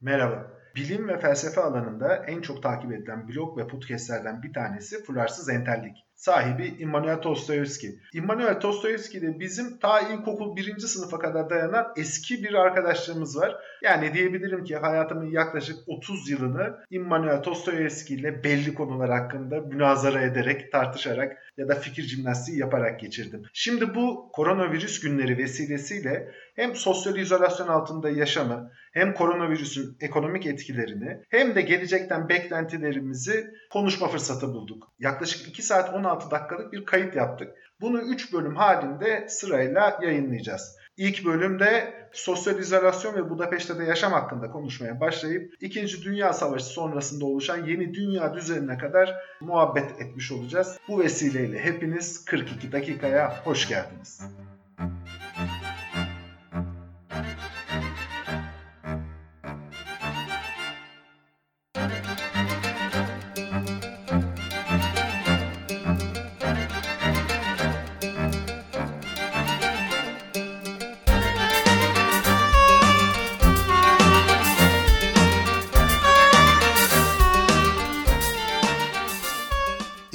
Merhaba. Bilim ve felsefe alanında en çok takip edilen blog ve podcastlerden bir tanesi Fularsız Entellik. Sahibi Immanuel Tostoyevski. Immanuel Tostoyevski de bizim ta ilkokul birinci sınıfa kadar dayanan eski bir arkadaşlığımız var. Yani diyebilirim ki hayatımın yaklaşık 30 yılını Immanuel Tostoyevski ile belli konular hakkında münazara ederek, tartışarak ya da fikir jimnastiği yaparak geçirdim. Şimdi bu koronavirüs günleri vesilesiyle hem sosyal izolasyon altında yaşamı, hem koronavirüsün ekonomik etkilerini hem de gelecekten beklentilerimizi konuşma fırsatı bulduk. Yaklaşık 2 saat 16 dakikalık bir kayıt yaptık. Bunu 3 bölüm halinde sırayla yayınlayacağız. İlk bölümde sosyal izolasyon ve Budapeşte'de yaşam hakkında konuşmaya başlayıp 2. Dünya Savaşı sonrasında oluşan yeni dünya düzenine kadar muhabbet etmiş olacağız. Bu vesileyle hepiniz 42 dakikaya hoş geldiniz.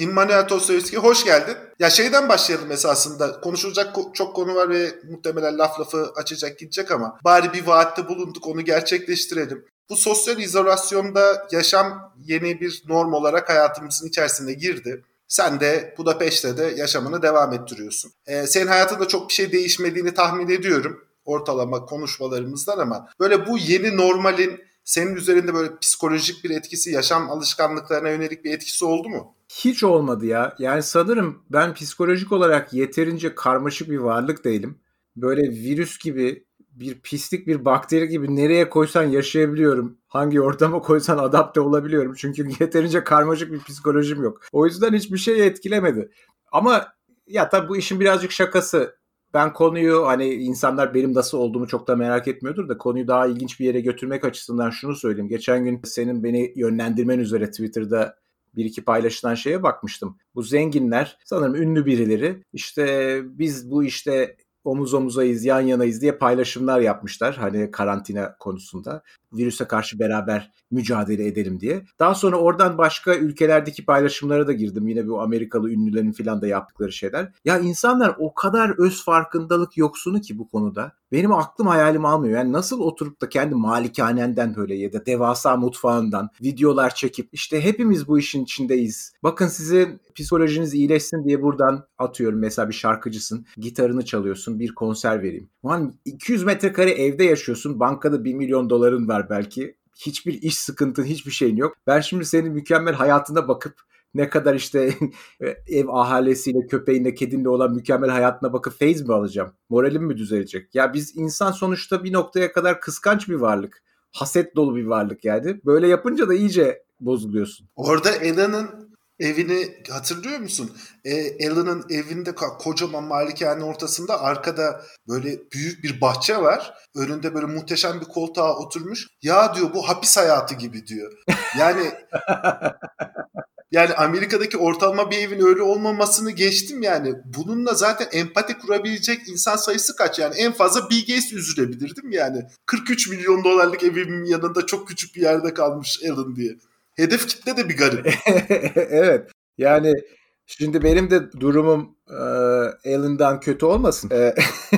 İmmanuel Tostoyevski hoş geldin. Ya şeyden başlayalım esasında. Konuşulacak çok konu var ve muhtemelen laf lafı açacak gidecek ama bari bir vaatte bulunduk onu gerçekleştirelim. Bu sosyal izolasyonda yaşam yeni bir norm olarak hayatımızın içerisine girdi. Sen de Budapeşte de yaşamını devam ettiriyorsun. Ee, senin hayatında çok bir şey değişmediğini tahmin ediyorum ortalama konuşmalarımızdan ama böyle bu yeni normalin senin üzerinde böyle psikolojik bir etkisi, yaşam alışkanlıklarına yönelik bir etkisi oldu mu? Hiç olmadı ya. Yani sanırım ben psikolojik olarak yeterince karmaşık bir varlık değilim. Böyle virüs gibi bir pislik bir bakteri gibi nereye koysan yaşayabiliyorum. Hangi ortama koysan adapte olabiliyorum. Çünkü yeterince karmaşık bir psikolojim yok. O yüzden hiçbir şey etkilemedi. Ama ya tabii bu işin birazcık şakası. Ben konuyu hani insanlar benim nasıl olduğumu çok da merak etmiyordur da konuyu daha ilginç bir yere götürmek açısından şunu söyleyeyim. Geçen gün senin beni yönlendirmen üzere Twitter'da bir iki paylaşılan şeye bakmıştım. Bu zenginler sanırım ünlü birileri işte biz bu işte omuz omuzayız, yan yanayız diye paylaşımlar yapmışlar. Hani karantina konusunda. Virüse karşı beraber mücadele edelim diye. Daha sonra oradan başka ülkelerdeki paylaşımlara da girdim. Yine bu Amerikalı ünlülerin falan da yaptıkları şeyler. Ya insanlar o kadar öz farkındalık yoksunu ki bu konuda. Benim aklım hayalim almıyor. Yani nasıl oturup da kendi malikanenden böyle ya da devasa mutfağından videolar çekip işte hepimiz bu işin içindeyiz. Bakın sizin psikolojiniz iyileşsin diye buradan atıyorum. Mesela bir şarkıcısın. Gitarını çalıyorsun. Bir konser vereyim. Ulan 200 metrekare evde yaşıyorsun. Bankada 1 milyon doların var belki. Hiçbir iş sıkıntın, hiçbir şeyin yok. Ben şimdi senin mükemmel hayatına bakıp ne kadar işte ev ahalisiyle, köpeğinle, kedinle olan mükemmel hayatına bakıp feyz mi alacağım? Moralim mi düzelecek? Ya biz insan sonuçta bir noktaya kadar kıskanç bir varlık. Haset dolu bir varlık yani. Böyle yapınca da iyice bozuluyorsun. Orada Ela'nın evini hatırlıyor musun? E, Alan'ın evinde kocaman malikane ortasında arkada böyle büyük bir bahçe var. Önünde böyle muhteşem bir koltuğa oturmuş. Ya diyor bu hapis hayatı gibi diyor. Yani yani Amerika'daki ortalama bir evin öyle olmamasını geçtim yani. Bununla zaten empati kurabilecek insan sayısı kaç yani? En fazla Bill Gates üzülebilir değil mi yani? 43 milyon dolarlık evimin yanında çok küçük bir yerde kalmış Alan diye. Hedef kitle de bir garip. evet. Yani şimdi benim de durumum e, Alan'dan kötü olmasın. E,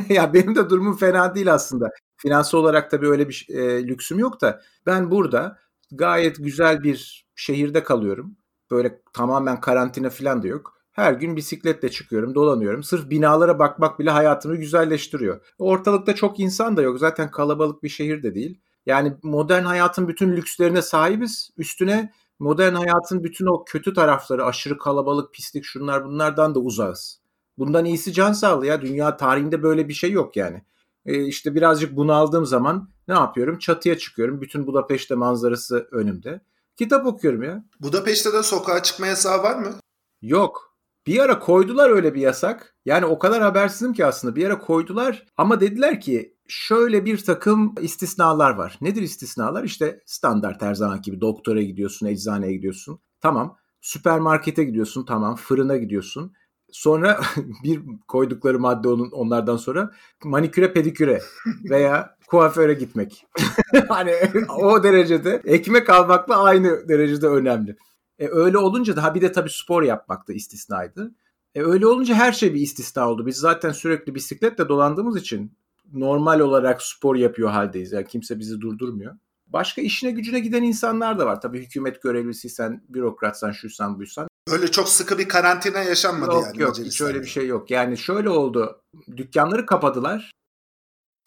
ya benim de durumum fena değil aslında. Finansal olarak tabii öyle bir e, lüksüm yok da ben burada gayet güzel bir şehirde kalıyorum. Böyle tamamen karantina falan da yok. Her gün bisikletle çıkıyorum, dolanıyorum. Sırf binalara bakmak bile hayatımı güzelleştiriyor. Ortalıkta çok insan da yok. Zaten kalabalık bir şehir de değil. Yani modern hayatın bütün lükslerine sahibiz. Üstüne modern hayatın bütün o kötü tarafları, aşırı kalabalık, pislik, şunlar bunlardan da uzağız. Bundan iyisi can sağlığı ya. Dünya tarihinde böyle bir şey yok yani. E işte birazcık bunaldığım zaman ne yapıyorum? Çatıya çıkıyorum. Bütün Budapeşte manzarası önümde. Kitap okuyorum ya. Budapeşte de sokağa çıkma yasağı var mı? Yok. Bir ara koydular öyle bir yasak. Yani o kadar habersizim ki aslında bir ara koydular ama dediler ki şöyle bir takım istisnalar var. Nedir istisnalar? İşte standart her zaman gibi doktora gidiyorsun, eczaneye gidiyorsun. Tamam. Süpermarkete gidiyorsun. Tamam. Fırına gidiyorsun. Sonra bir koydukları madde onun onlardan sonra maniküre pediküre veya kuaföre gitmek. hani o derecede ekmek almakla aynı derecede önemli. E, öyle olunca daha bir de tabii spor yapmak da istisnaydı. E, öyle olunca her şey bir istisna oldu. Biz zaten sürekli bisikletle dolandığımız için normal olarak spor yapıyor haldeyiz. Yani kimse bizi durdurmuyor. Başka işine gücüne giden insanlar da var. Tabii hükümet görevlisiysen, bürokratsan, şuysan buysan. Öyle çok sıkı bir karantina yaşanmadı yok, yani. Yok yok hiç öyle bir şey yok. Yani şöyle oldu. Dükkanları kapadılar.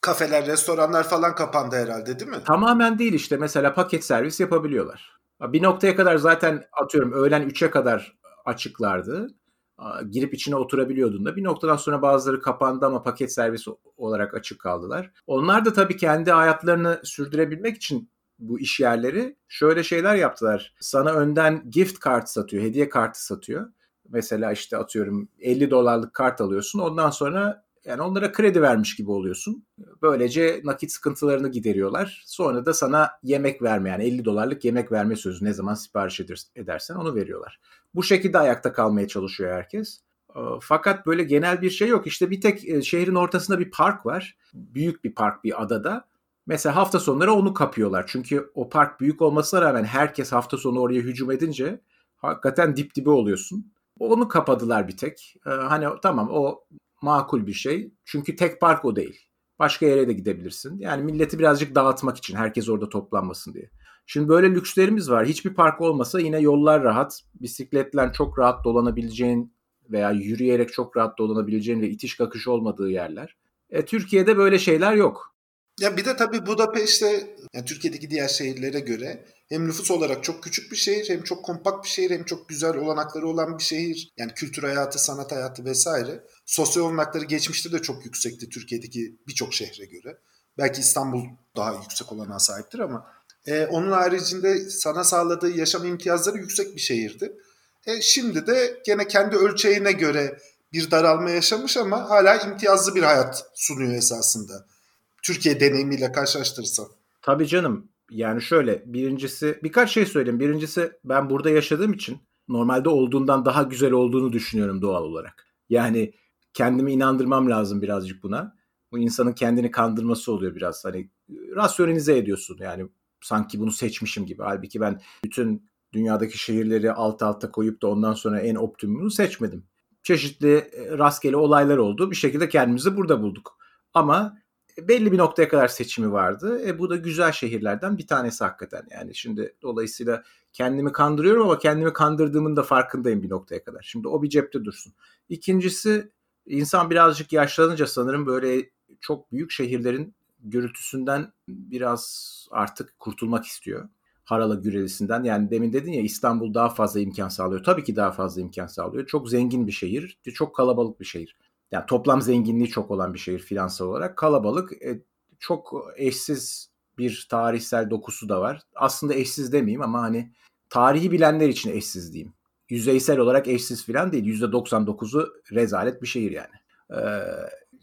Kafeler, restoranlar falan kapandı herhalde değil mi? Tamamen değil işte. Mesela paket servis yapabiliyorlar. Bir noktaya kadar zaten atıyorum öğlen 3'e kadar açıklardı. Girip içine oturabiliyordun da. Bir noktadan sonra bazıları kapandı ama paket servis olarak açık kaldılar. Onlar da tabii kendi hayatlarını sürdürebilmek için bu iş yerleri şöyle şeyler yaptılar. Sana önden gift kart satıyor, hediye kartı satıyor. Mesela işte atıyorum 50 dolarlık kart alıyorsun. Ondan sonra yani onlara kredi vermiş gibi oluyorsun. Böylece nakit sıkıntılarını gideriyorlar. Sonra da sana yemek verme yani 50 dolarlık yemek verme sözü ne zaman sipariş edersen onu veriyorlar. Bu şekilde ayakta kalmaya çalışıyor herkes. Fakat böyle genel bir şey yok. İşte bir tek e, şehrin ortasında bir park var. Büyük bir park bir adada. Mesela hafta sonları onu kapıyorlar. Çünkü o park büyük olmasına rağmen herkes hafta sonu oraya hücum edince hakikaten dip dibe oluyorsun. Onu kapadılar bir tek. Hani tamam o makul bir şey. Çünkü tek park o değil. Başka yere de gidebilirsin. Yani milleti birazcık dağıtmak için herkes orada toplanmasın diye. Şimdi böyle lükslerimiz var. Hiçbir park olmasa yine yollar rahat. Bisikletle çok rahat dolanabileceğin veya yürüyerek çok rahat dolanabileceğin ve itiş kakış olmadığı yerler. E, Türkiye'de böyle şeyler yok. Ya bir de tabii Budapeşte yani Türkiye'deki diğer şehirlere göre hem nüfus olarak çok küçük bir şehir hem çok kompakt bir şehir hem çok güzel olanakları olan bir şehir. Yani kültür hayatı, sanat hayatı vesaire. Sosyal olanakları geçmişte de çok yüksekti Türkiye'deki birçok şehre göre. Belki İstanbul daha yüksek olanağa sahiptir ama e, onun haricinde sana sağladığı yaşam imtiyazları yüksek bir şehirdi. E, şimdi de gene kendi ölçeğine göre bir daralma yaşamış ama hala imtiyazlı bir hayat sunuyor esasında. Türkiye deneyimiyle karşılaştırırsan. Tabii canım. Yani şöyle birincisi birkaç şey söyleyeyim. Birincisi ben burada yaşadığım için normalde olduğundan daha güzel olduğunu düşünüyorum doğal olarak. Yani kendimi inandırmam lazım birazcık buna. Bu insanın kendini kandırması oluyor biraz. Hani rasyonize ediyorsun yani sanki bunu seçmişim gibi. Halbuki ben bütün dünyadaki şehirleri alt alta koyup da ondan sonra en optimumunu seçmedim. Çeşitli e, rastgele olaylar oldu. Bir şekilde kendimizi burada bulduk. Ama belli bir noktaya kadar seçimi vardı. E, bu da güzel şehirlerden bir tanesi hakikaten. Yani şimdi dolayısıyla kendimi kandırıyorum ama kendimi kandırdığımın da farkındayım bir noktaya kadar. Şimdi o bir cepte dursun. İkincisi insan birazcık yaşlanınca sanırım böyle çok büyük şehirlerin gürültüsünden biraz artık kurtulmak istiyor. Harala gürelisinden. Yani demin dedin ya İstanbul daha fazla imkan sağlıyor. Tabii ki daha fazla imkan sağlıyor. Çok zengin bir şehir, çok kalabalık bir şehir yani toplam zenginliği çok olan bir şehir finansal olarak. Kalabalık, e, çok eşsiz bir tarihsel dokusu da var. Aslında eşsiz demeyeyim ama hani tarihi bilenler için eşsiz diyeyim. Yüzeysel olarak eşsiz falan değil. %99'u rezalet bir şehir yani. Ee,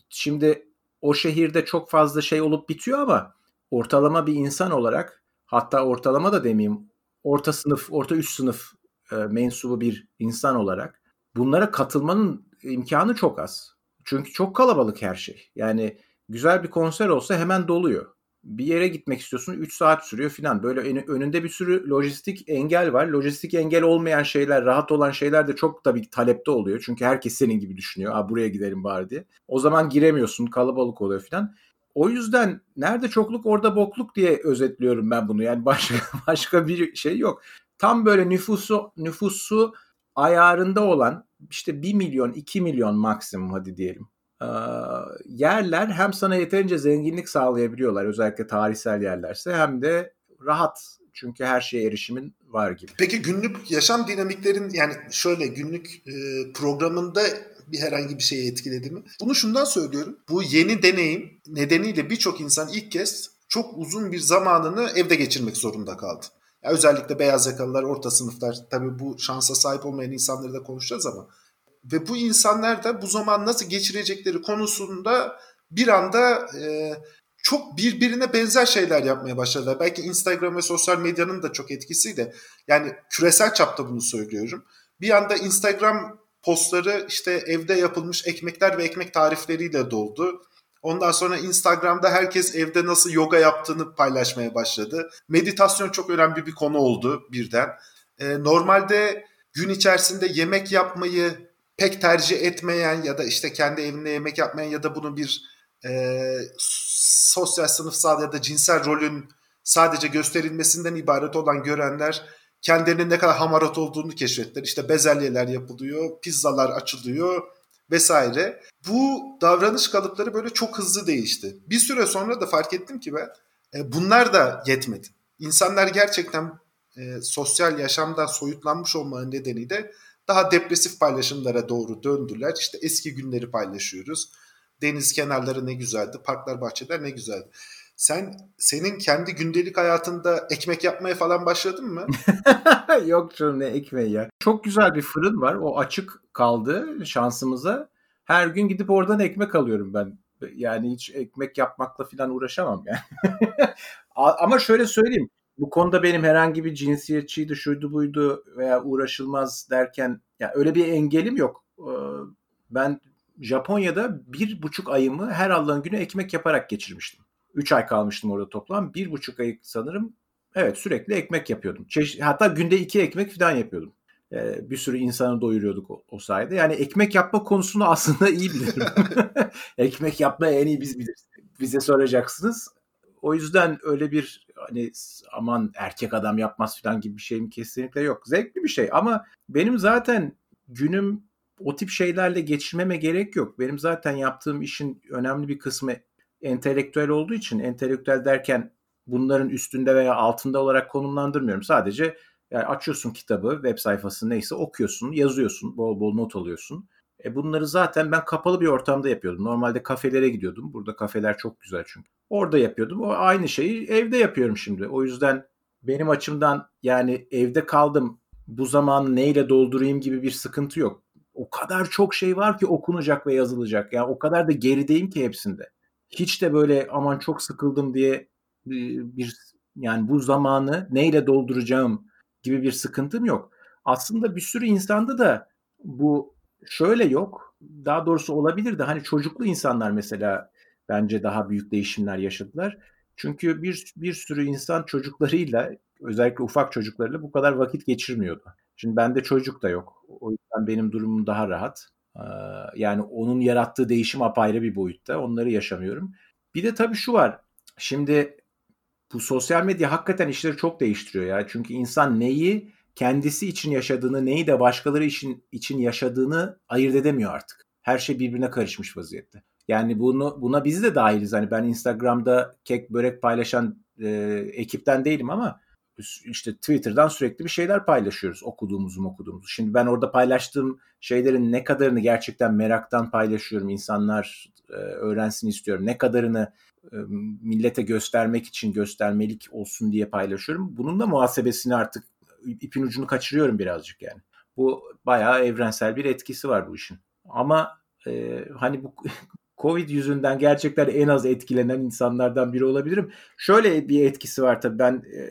şimdi o şehirde çok fazla şey olup bitiyor ama ortalama bir insan olarak hatta ortalama da demeyeyim orta sınıf, orta üst sınıf e, mensubu bir insan olarak bunlara katılmanın imkanı çok az. Çünkü çok kalabalık her şey. Yani güzel bir konser olsa hemen doluyor. Bir yere gitmek istiyorsun 3 saat sürüyor filan. Böyle önünde bir sürü lojistik engel var. Lojistik engel olmayan şeyler, rahat olan şeyler de çok tabii talepte oluyor. Çünkü herkes senin gibi düşünüyor. Aa, buraya gidelim bari diye. O zaman giremiyorsun, kalabalık oluyor filan. O yüzden nerede çokluk orada bokluk diye özetliyorum ben bunu. Yani başka başka bir şey yok. Tam böyle nüfusu nüfusu ayarında olan işte 1 milyon 2 milyon maksimum hadi diyelim yerler hem sana yeterince zenginlik sağlayabiliyorlar özellikle tarihsel yerlerse hem de rahat çünkü her şeye erişimin var gibi. Peki günlük yaşam dinamiklerin yani şöyle günlük e, programında bir herhangi bir şeye etkiledi mi? Bunu şundan söylüyorum. Bu yeni deneyim nedeniyle birçok insan ilk kez çok uzun bir zamanını evde geçirmek zorunda kaldı. Yani özellikle beyaz yakalılar, orta sınıflar tabii bu şansa sahip olmayan insanları da konuşacağız ama ve bu insanlar da bu zaman nasıl geçirecekleri konusunda bir anda e, çok birbirine benzer şeyler yapmaya başladılar. Belki Instagram ve sosyal medyanın da çok etkisiyle. Yani küresel çapta bunu söylüyorum. Bir anda Instagram postları işte evde yapılmış ekmekler ve ekmek tarifleriyle doldu. Ondan sonra Instagram'da herkes evde nasıl yoga yaptığını paylaşmaya başladı. Meditasyon çok önemli bir konu oldu birden. Ee, normalde gün içerisinde yemek yapmayı pek tercih etmeyen ya da işte kendi evinde yemek yapmayan ya da bunu bir e, sosyal sınıfsal ya da cinsel rolün sadece gösterilmesinden ibaret olan görenler kendilerinin ne kadar hamarat olduğunu keşfettiler. İşte bezelyeler yapılıyor, pizzalar açılıyor vesaire. Bu davranış kalıpları böyle çok hızlı değişti. Bir süre sonra da fark ettim ki ben e, bunlar da yetmedi. İnsanlar gerçekten e, sosyal yaşamdan soyutlanmış olmanın nedeniyle daha depresif paylaşımlara doğru döndüler. İşte eski günleri paylaşıyoruz. Deniz kenarları ne güzeldi, parklar, bahçeler ne güzeldi. Sen senin kendi gündelik hayatında ekmek yapmaya falan başladın mı? Yok canım ne ekmeği ya. Çok güzel bir fırın var. O açık kaldı şansımıza. Her gün gidip oradan ekmek alıyorum ben. Yani hiç ekmek yapmakla falan uğraşamam yani. Ama şöyle söyleyeyim. Bu konuda benim herhangi bir cinsiyetçiydi, şuydu buydu veya uğraşılmaz derken ya öyle bir engelim yok. Ee, ben Japonya'da bir buçuk ayımı her Allah'ın günü ekmek yaparak geçirmiştim. Üç ay kalmıştım orada toplam. Bir buçuk ay sanırım evet sürekli ekmek yapıyordum. Çeşit, hatta günde iki ekmek falan yapıyordum. Ee, bir sürü insanı doyuruyorduk o, o sayede. Yani ekmek yapma konusunu aslında iyi bilirim. ekmek yapmayı en iyi biz biliriz. Bize soracaksınız. O yüzden öyle bir hani aman erkek adam yapmaz falan gibi bir şeyim kesinlikle yok. Zevkli bir şey ama benim zaten günüm o tip şeylerle geçirmeme gerek yok. Benim zaten yaptığım işin önemli bir kısmı entelektüel olduğu için entelektüel derken bunların üstünde veya altında olarak konumlandırmıyorum. Sadece yani açıyorsun kitabı, web sayfası neyse okuyorsun, yazıyorsun, bol bol not alıyorsun. E bunları zaten ben kapalı bir ortamda yapıyordum. Normalde kafelere gidiyordum. Burada kafeler çok güzel çünkü. Orada yapıyordum. O aynı şeyi evde yapıyorum şimdi. O yüzden benim açımdan yani evde kaldım. Bu zamanı neyle doldurayım gibi bir sıkıntı yok. O kadar çok şey var ki okunacak ve yazılacak. Yani o kadar da gerideyim ki hepsinde. Hiç de böyle aman çok sıkıldım diye bir, bir yani bu zamanı neyle dolduracağım gibi bir sıkıntım yok. Aslında bir sürü insanda da bu şöyle yok. Daha doğrusu olabilir de hani çocuklu insanlar mesela bence daha büyük değişimler yaşadılar. Çünkü bir, bir sürü insan çocuklarıyla özellikle ufak çocuklarıyla bu kadar vakit geçirmiyordu. Şimdi bende çocuk da yok. O yüzden benim durumum daha rahat. Yani onun yarattığı değişim apayrı bir boyutta. Onları yaşamıyorum. Bir de tabii şu var. Şimdi bu sosyal medya hakikaten işleri çok değiştiriyor ya. Çünkü insan neyi kendisi için yaşadığını, neyi de başkaları için için yaşadığını ayırt edemiyor artık. Her şey birbirine karışmış vaziyette. Yani bunu buna biz de dahiliz. Hani ben Instagram'da kek börek paylaşan e, ekipten değilim ama işte Twitter'dan sürekli bir şeyler paylaşıyoruz okuduğumuzu okuduğumuzu. Şimdi ben orada paylaştığım şeylerin ne kadarını gerçekten meraktan paylaşıyorum. İnsanlar e, öğrensin istiyorum. Ne kadarını e, millete göstermek için göstermelik olsun diye paylaşıyorum. Bunun da muhasebesini artık ipin ucunu kaçırıyorum birazcık yani. Bu bayağı evrensel bir etkisi var bu işin. Ama e, hani bu Covid yüzünden gerçekten en az etkilenen insanlardan biri olabilirim. Şöyle bir etkisi var tabii ben e,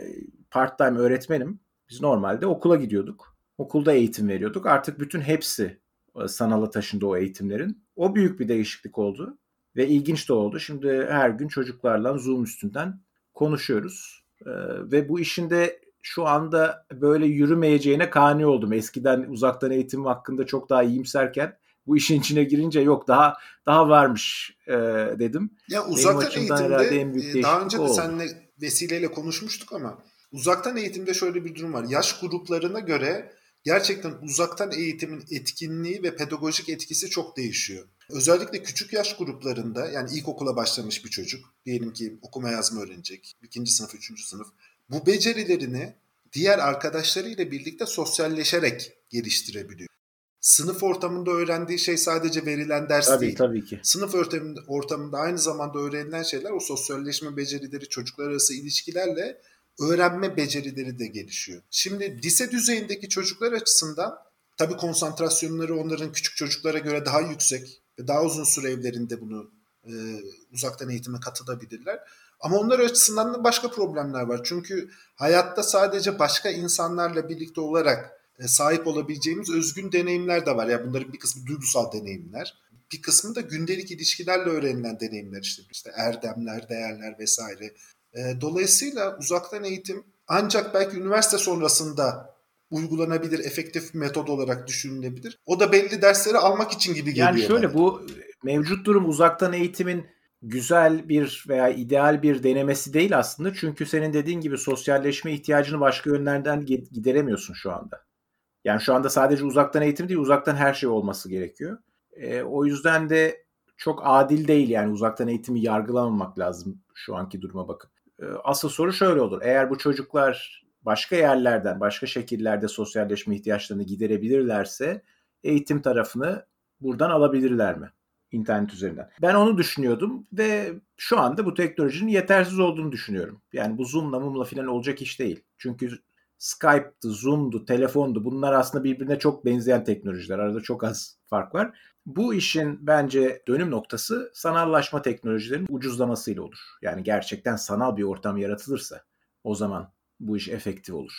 part-time öğretmenim. Biz normalde okula gidiyorduk. Okulda eğitim veriyorduk. Artık bütün hepsi e, sanala taşındı o eğitimlerin. O büyük bir değişiklik oldu. Ve ilginç de oldu. Şimdi her gün çocuklarla Zoom üstünden konuşuyoruz. Ee, ve bu işin de şu anda böyle yürümeyeceğine kani oldum. Eskiden uzaktan eğitim hakkında çok daha iyimserken bu işin içine girince yok daha daha varmış e, dedim. Ya uzaktan eğitimde en büyük e, daha önce de seninle vesileyle konuşmuştuk ama uzaktan eğitimde şöyle bir durum var. Yaş gruplarına göre gerçekten uzaktan eğitimin etkinliği ve pedagojik etkisi çok değişiyor. Özellikle küçük yaş gruplarında yani ilkokula başlamış bir çocuk diyelim ki okuma yazma öğrenecek. ikinci sınıf, üçüncü sınıf. Bu becerilerini diğer arkadaşlarıyla birlikte sosyalleşerek geliştirebiliyor. Sınıf ortamında öğrendiği şey sadece verilen ders tabii, değil. Tabii ki. Sınıf ortamında, ortamında aynı zamanda öğrenilen şeyler o sosyalleşme becerileri, çocuklar arası ilişkilerle öğrenme becerileri de gelişiyor. Şimdi lise düzeyindeki çocuklar açısından tabii konsantrasyonları onların küçük çocuklara göre daha yüksek ve daha uzun süre evlerinde bunu e, uzaktan eğitime katılabilirler. Ama onlar açısından da başka problemler var. Çünkü hayatta sadece başka insanlarla birlikte olarak e, sahip olabileceğimiz özgün deneyimler de var. Yani bunların bir kısmı duygusal deneyimler. Bir kısmı da gündelik ilişkilerle öğrenilen deneyimler işte, işte erdemler, değerler vesaire. E, dolayısıyla uzaktan eğitim ancak belki üniversite sonrasında uygulanabilir, efektif metod olarak düşünülebilir. O da belli dersleri almak için gibi geliyor. Yani şöyle bana. bu mevcut durum uzaktan eğitimin güzel bir veya ideal bir denemesi değil aslında. Çünkü senin dediğin gibi sosyalleşme ihtiyacını başka yönlerden gideremiyorsun şu anda. Yani şu anda sadece uzaktan eğitim değil, uzaktan her şey olması gerekiyor. E, o yüzden de çok adil değil yani uzaktan eğitimi yargılamamak lazım şu anki duruma bakıp. E, asıl soru şöyle olur. Eğer bu çocuklar başka yerlerden, başka şekillerde sosyalleşme ihtiyaçlarını giderebilirlerse eğitim tarafını buradan alabilirler mi? İnternet üzerinden. Ben onu düşünüyordum ve şu anda bu teknolojinin yetersiz olduğunu düşünüyorum. Yani bu Zoom'la mumla falan olacak iş değil. Çünkü Skype'dı, Zoom'du, telefondu bunlar aslında birbirine çok benzeyen teknolojiler. Arada çok az fark var. Bu işin bence dönüm noktası sanallaşma teknolojilerinin ucuzlamasıyla olur. Yani gerçekten sanal bir ortam yaratılırsa o zaman bu iş efektif olur.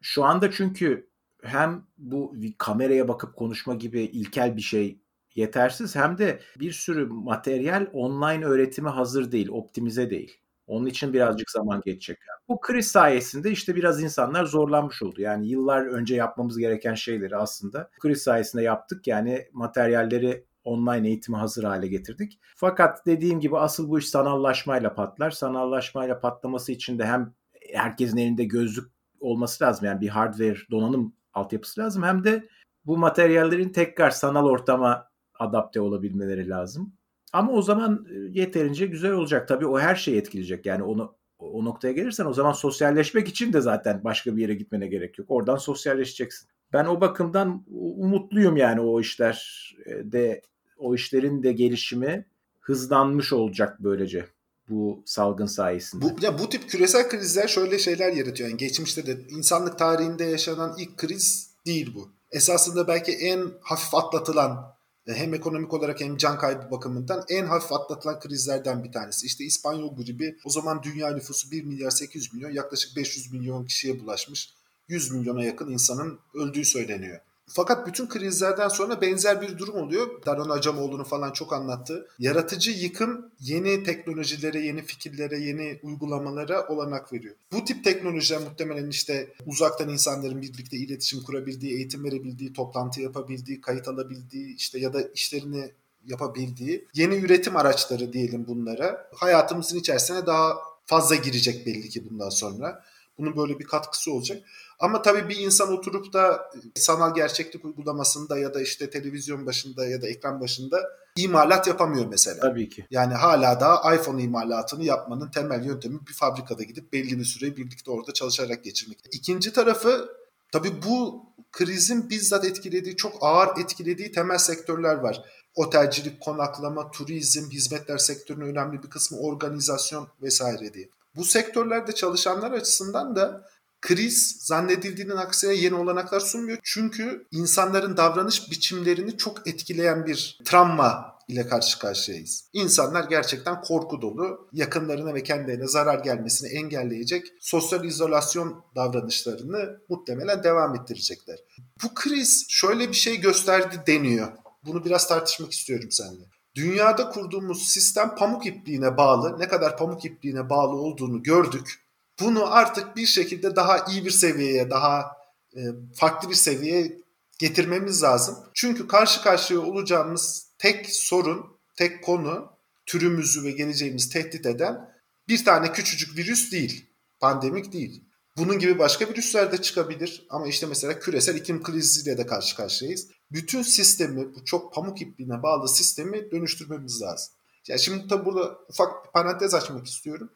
Şu anda çünkü hem bu kameraya bakıp konuşma gibi ilkel bir şey yetersiz hem de bir sürü materyal online öğretime hazır değil, optimize değil. Onun için birazcık zaman geçecek. Bu kriz sayesinde işte biraz insanlar zorlanmış oldu. Yani yıllar önce yapmamız gereken şeyleri aslında kriz sayesinde yaptık. Yani materyalleri online eğitime hazır hale getirdik. Fakat dediğim gibi asıl bu iş sanallaşmayla patlar. Sanallaşmayla patlaması için de hem herkesin elinde gözlük olması lazım. Yani bir hardware donanım altyapısı lazım. Hem de bu materyallerin tekrar sanal ortama adapte olabilmeleri lazım. Ama o zaman e, yeterince güzel olacak. Tabii o her şeyi etkileyecek. Yani onu o noktaya gelirsen o zaman sosyalleşmek için de zaten başka bir yere gitmene gerek yok. Oradan sosyalleşeceksin. Ben o bakımdan umutluyum yani o işler e, de o işlerin de gelişimi hızlanmış olacak böylece bu salgın sayesinde. Bu, ya bu tip küresel krizler şöyle şeyler yaratıyor. Yani geçmişte de insanlık tarihinde yaşanan ilk kriz değil bu. Esasında belki en hafif atlatılan hem ekonomik olarak hem can kaybı bakımından en hafif atlatılan krizlerden bir tanesi. İşte İspanyol gribi o zaman dünya nüfusu 1 milyar 800 milyon yaklaşık 500 milyon kişiye bulaşmış. 100 milyona yakın insanın öldüğü söyleniyor. Fakat bütün krizlerden sonra benzer bir durum oluyor. Daron Acemoğlu'nun falan çok anlattı. Yaratıcı yıkım yeni teknolojilere, yeni fikirlere, yeni uygulamalara olanak veriyor. Bu tip teknolojiler muhtemelen işte uzaktan insanların birlikte iletişim kurabildiği, eğitim verebildiği, toplantı yapabildiği, kayıt alabildiği işte ya da işlerini yapabildiği yeni üretim araçları diyelim bunlara. Hayatımızın içerisine daha fazla girecek belli ki bundan sonra. Bunun böyle bir katkısı olacak. Ama tabii bir insan oturup da e, sanal gerçeklik uygulamasında ya da işte televizyon başında ya da ekran başında imalat yapamıyor mesela. Tabii ki. Yani hala da iPhone imalatını yapmanın temel yöntemi bir fabrikada gidip belli bir süre birlikte orada çalışarak geçirmek. İkinci tarafı tabii bu krizin bizzat etkilediği, çok ağır etkilediği temel sektörler var. Otelcilik, konaklama, turizm, hizmetler sektörünün önemli bir kısmı organizasyon vesaire diye. Bu sektörlerde çalışanlar açısından da kriz zannedildiğinin aksine yeni olanaklar sunmuyor. Çünkü insanların davranış biçimlerini çok etkileyen bir travma ile karşı karşıyayız. İnsanlar gerçekten korku dolu, yakınlarına ve kendilerine zarar gelmesini engelleyecek sosyal izolasyon davranışlarını muhtemelen devam ettirecekler. Bu kriz şöyle bir şey gösterdi deniyor. Bunu biraz tartışmak istiyorum seninle. Dünyada kurduğumuz sistem pamuk ipliğine bağlı. Ne kadar pamuk ipliğine bağlı olduğunu gördük bunu artık bir şekilde daha iyi bir seviyeye, daha e, farklı bir seviyeye getirmemiz lazım. Çünkü karşı karşıya olacağımız tek sorun, tek konu türümüzü ve geleceğimizi tehdit eden bir tane küçücük virüs değil. Pandemik değil. Bunun gibi başka virüsler de çıkabilir ama işte mesela küresel iklim kriziyle de karşı karşıyayız. Bütün sistemi, bu çok pamuk ipliğine bağlı sistemi dönüştürmemiz lazım. Yani şimdi tabi burada ufak bir parantez açmak istiyorum.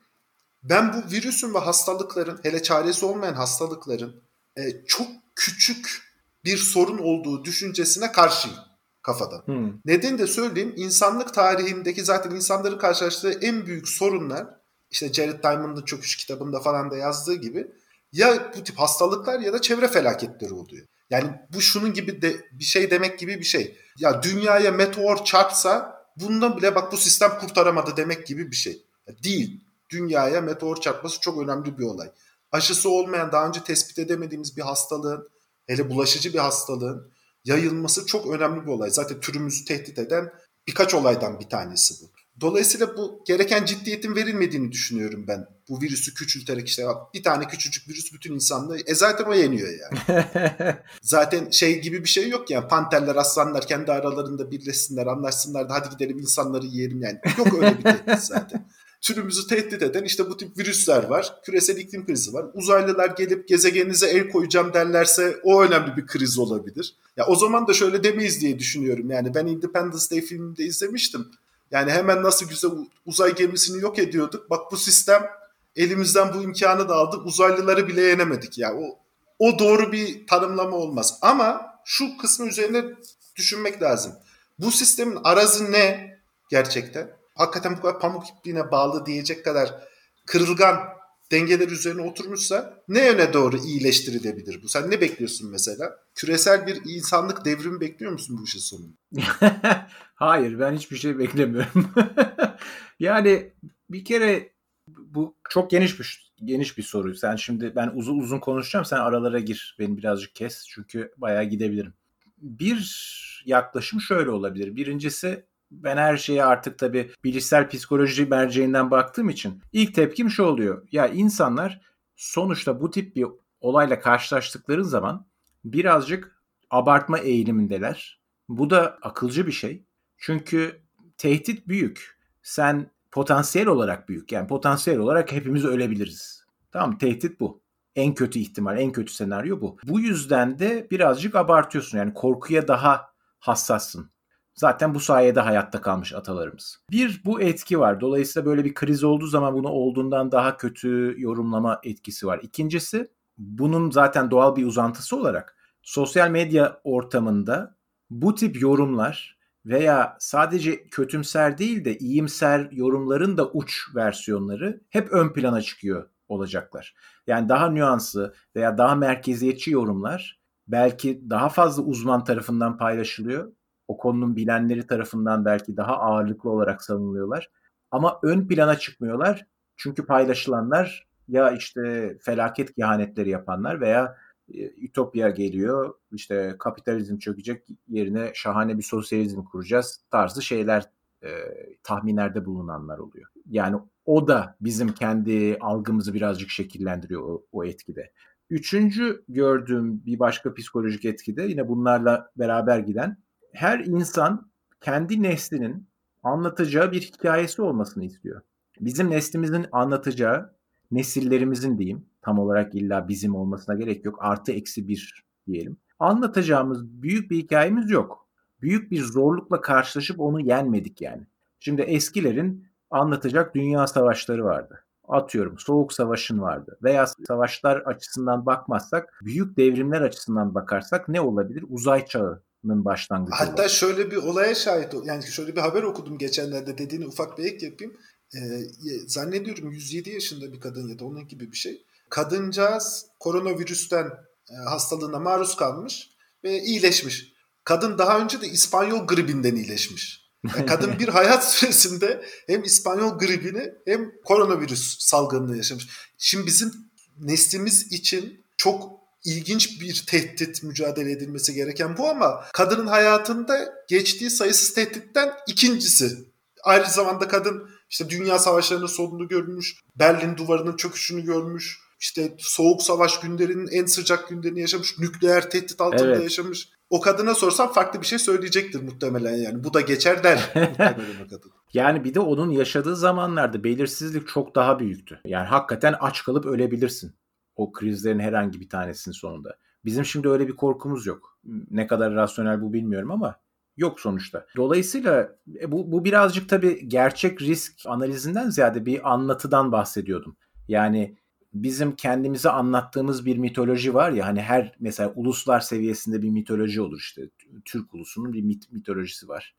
Ben bu virüsün ve hastalıkların hele çaresi olmayan hastalıkların e, çok küçük bir sorun olduğu düşüncesine karşıyım kafada. Hmm. Neden de söyleyeyim insanlık tarihindeki zaten insanların karşılaştığı en büyük sorunlar işte Jared Diamond'ın Çöküş kitabında falan da yazdığı gibi ya bu tip hastalıklar ya da çevre felaketleri oluyor. Yani bu şunun gibi de bir şey demek gibi bir şey. Ya dünyaya meteor çarpsa bundan bile bak bu sistem kurtaramadı demek gibi bir şey. Değil dünyaya meteor çarpması çok önemli bir olay. Aşısı olmayan daha önce tespit edemediğimiz bir hastalığın hele bulaşıcı bir hastalığın yayılması çok önemli bir olay. Zaten türümüzü tehdit eden birkaç olaydan bir tanesi bu. Dolayısıyla bu gereken ciddiyetin verilmediğini düşünüyorum ben. Bu virüsü küçülterek işte bir tane küçücük virüs bütün insanlığı e zaten o yeniyor yani. zaten şey gibi bir şey yok yani panterler aslanlar kendi aralarında birleşsinler anlaşsınlar da hadi gidelim insanları yiyelim yani. Yok öyle bir tehdit zaten. Türümüzü tehdit eden işte bu tip virüsler var. Küresel iklim krizi var. Uzaylılar gelip gezegeninize el koyacağım derlerse o önemli bir kriz olabilir. Ya o zaman da şöyle demeyiz diye düşünüyorum. Yani ben Independence Day filminde izlemiştim yani hemen nasıl güzel uzay gemisini yok ediyorduk. Bak bu sistem elimizden bu imkanı da aldı. Uzaylıları bile yenemedik. Yani o, o doğru bir tanımlama olmaz. Ama şu kısmı üzerine düşünmek lazım. Bu sistemin arazı ne gerçekten? Hakikaten bu kadar pamuk ipliğine bağlı diyecek kadar kırılgan dengeler üzerine oturmuşsa ne yöne doğru iyileştirilebilir bu? Sen ne bekliyorsun mesela? Küresel bir insanlık devrimi bekliyor musun bu işin sonunda? Hayır ben hiçbir şey beklemiyorum. yani bir kere bu çok geniş bir geniş bir soru. Sen şimdi ben uzun uzun konuşacağım. Sen aralara gir. Beni birazcık kes. Çünkü bayağı gidebilirim. Bir yaklaşım şöyle olabilir. Birincisi ben her şeye artık tabii bilişsel psikoloji merceğinden baktığım için ilk tepkim şu oluyor. Ya insanlar sonuçta bu tip bir olayla karşılaştıkları zaman birazcık abartma eğilimindeler. Bu da akılcı bir şey. Çünkü tehdit büyük. Sen potansiyel olarak büyük. Yani potansiyel olarak hepimiz ölebiliriz. Tamam tehdit bu. En kötü ihtimal, en kötü senaryo bu. Bu yüzden de birazcık abartıyorsun. Yani korkuya daha hassassın. Zaten bu sayede hayatta kalmış atalarımız. Bir bu etki var. Dolayısıyla böyle bir kriz olduğu zaman bunu olduğundan daha kötü yorumlama etkisi var. İkincisi bunun zaten doğal bir uzantısı olarak sosyal medya ortamında bu tip yorumlar veya sadece kötümser değil de iyimser yorumların da uç versiyonları hep ön plana çıkıyor olacaklar. Yani daha nüanslı veya daha merkeziyetçi yorumlar belki daha fazla uzman tarafından paylaşılıyor o konunun bilenleri tarafından belki daha ağırlıklı olarak savunuluyorlar. Ama ön plana çıkmıyorlar. Çünkü paylaşılanlar ya işte felaket kehanetleri yapanlar veya e, ütopya geliyor işte kapitalizm çökecek yerine şahane bir sosyalizm kuracağız tarzı şeyler e, tahminlerde bulunanlar oluyor. Yani o da bizim kendi algımızı birazcık şekillendiriyor o, o etkide. Üçüncü gördüğüm bir başka psikolojik etkide yine bunlarla beraber giden her insan kendi neslinin anlatacağı bir hikayesi olmasını istiyor. Bizim neslimizin anlatacağı, nesillerimizin diyeyim, tam olarak illa bizim olmasına gerek yok, artı eksi bir diyelim. Anlatacağımız büyük bir hikayemiz yok. Büyük bir zorlukla karşılaşıp onu yenmedik yani. Şimdi eskilerin anlatacak dünya savaşları vardı. Atıyorum Soğuk Savaş'ın vardı. Veya savaşlar açısından bakmazsak, büyük devrimler açısından bakarsak ne olabilir? Uzay çağı başlangıcı. Hatta olarak. şöyle bir olaya şahit ol. Yani şöyle bir haber okudum geçenlerde dediğini ufak bir ek yapayım. Ee, zannediyorum 107 yaşında bir kadın ya da onun gibi bir şey. Kadıncağız koronavirüsten e, hastalığına maruz kalmış ve iyileşmiş. Kadın daha önce de İspanyol gribinden iyileşmiş. Yani kadın bir hayat süresinde hem İspanyol gribini hem koronavirüs salgınını yaşamış. Şimdi bizim neslimiz için çok ilginç bir tehdit mücadele edilmesi gereken bu ama kadının hayatında geçtiği sayısız tehditten ikincisi. Aynı zamanda kadın işte dünya savaşlarının sonunu görmüş, Berlin duvarının çöküşünü görmüş, işte soğuk savaş günlerinin en sıcak günlerini yaşamış, nükleer tehdit altında evet. yaşamış. O kadına sorsam farklı bir şey söyleyecektir muhtemelen yani. Bu da geçer der muhtemelen o kadın. Yani bir de onun yaşadığı zamanlarda belirsizlik çok daha büyüktü. Yani hakikaten aç kalıp ölebilirsin o krizlerin herhangi bir tanesinin sonunda. Bizim şimdi öyle bir korkumuz yok. Ne kadar rasyonel bu bilmiyorum ama yok sonuçta. Dolayısıyla e, bu, bu birazcık tabii gerçek risk analizinden ziyade bir anlatıdan bahsediyordum. Yani bizim kendimize anlattığımız bir mitoloji var ya hani her mesela uluslar seviyesinde bir mitoloji olur işte. Türk ulusunun bir mit, mitolojisi var.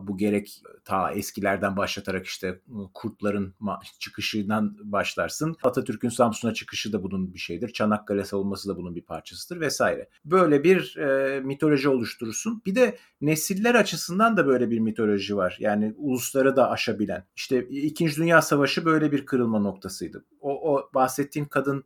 Bu gerek ta eskilerden başlatarak işte kurtların çıkışından başlarsın. Atatürk'ün Samsun'a çıkışı da bunun bir şeydir. Çanakkale savunması da bunun bir parçasıdır vesaire. Böyle bir e, mitoloji oluşturursun. Bir de nesiller açısından da böyle bir mitoloji var. Yani ulusları da aşabilen. İşte İkinci Dünya Savaşı böyle bir kırılma noktasıydı. O, o bahsettiğin kadın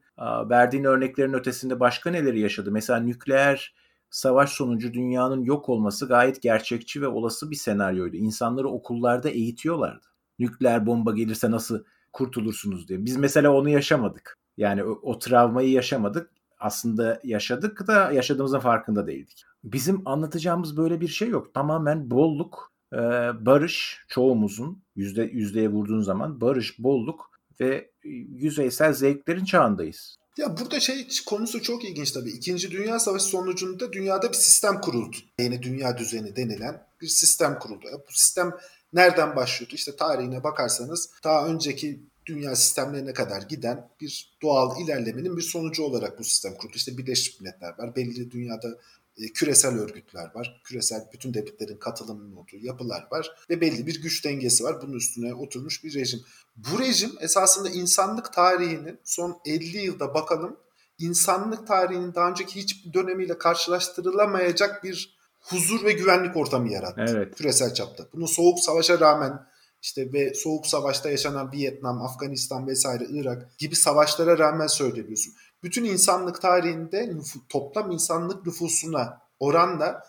verdiğin örneklerin ötesinde başka neleri yaşadı? Mesela nükleer savaş sonucu dünyanın yok olması gayet gerçekçi ve olası bir senaryoydu. İnsanları okullarda eğitiyorlardı. Nükleer bomba gelirse nasıl kurtulursunuz diye. Biz mesela onu yaşamadık. Yani o, o travmayı yaşamadık. Aslında yaşadık da yaşadığımızın farkında değildik. Bizim anlatacağımız böyle bir şey yok. Tamamen bolluk, e, barış çoğumuzun yüzde yüzdeye vurduğun zaman barış, bolluk ve yüzeysel zevklerin çağındayız. Ya burada şey konusu çok ilginç tabii. İkinci Dünya Savaşı sonucunda dünyada bir sistem kuruldu. Yeni dünya düzeni denilen bir sistem kuruldu. Bu sistem nereden başlıyordu? İşte tarihine bakarsanız daha önceki dünya sistemlerine kadar giden bir doğal ilerlemenin bir sonucu olarak bu sistem kuruldu. İşte Birleşmiş Milletler var. Belli dünyada e, küresel örgütler var. Küresel bütün devletlerin katılımının olduğu yapılar var ve belli bir güç dengesi var. Bunun üstüne oturmuş bir rejim. Bu rejim esasında insanlık tarihinin son 50 yılda bakalım insanlık tarihinin daha önceki hiçbir dönemiyle karşılaştırılamayacak bir huzur ve güvenlik ortamı yarattı. Evet. Küresel çapta. Bunu soğuk savaşa rağmen işte ve soğuk savaşta yaşanan Vietnam, Afganistan vesaire Irak gibi savaşlara rağmen söyleyebiliyorsun bütün insanlık tarihinde toplam insanlık nüfusuna oranla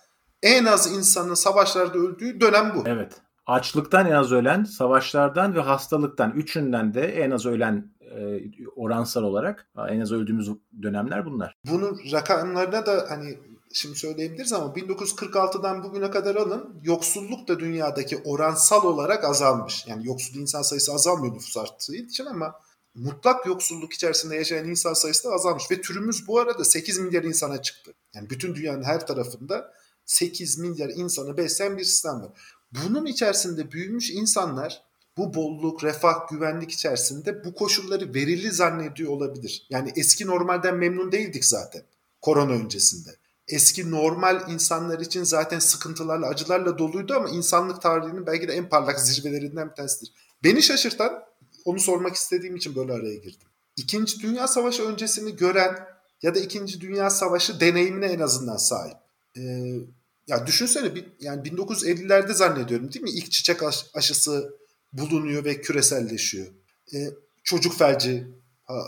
en az insanın savaşlarda öldüğü dönem bu. Evet. Açlıktan en az ölen, savaşlardan ve hastalıktan üçünden de en az ölen e, oransal olarak en az öldüğümüz dönemler bunlar. Bunun rakamlarına da hani şimdi söyleyebiliriz ama 1946'dan bugüne kadar alın yoksulluk da dünyadaki oransal olarak azalmış. Yani yoksul insan sayısı azalmıyor nüfus arttığı için ama mutlak yoksulluk içerisinde yaşayan insan sayısı da azalmış. Ve türümüz bu arada 8 milyar insana çıktı. Yani bütün dünyanın her tarafında 8 milyar insanı besleyen bir sistem var. Bunun içerisinde büyümüş insanlar bu bolluk, refah, güvenlik içerisinde bu koşulları verili zannediyor olabilir. Yani eski normalden memnun değildik zaten korona öncesinde. Eski normal insanlar için zaten sıkıntılarla, acılarla doluydu ama insanlık tarihinin belki de en parlak zirvelerinden bir tanesidir. Beni şaşırtan onu sormak istediğim için böyle araya girdim. İkinci Dünya Savaşı öncesini gören ya da İkinci Dünya Savaşı deneyimine en azından sahip. Ee, ya düşünsene yani 1950'lerde zannediyorum değil mi? İlk çiçek aşısı bulunuyor ve küreselleşiyor. Ee, çocuk felci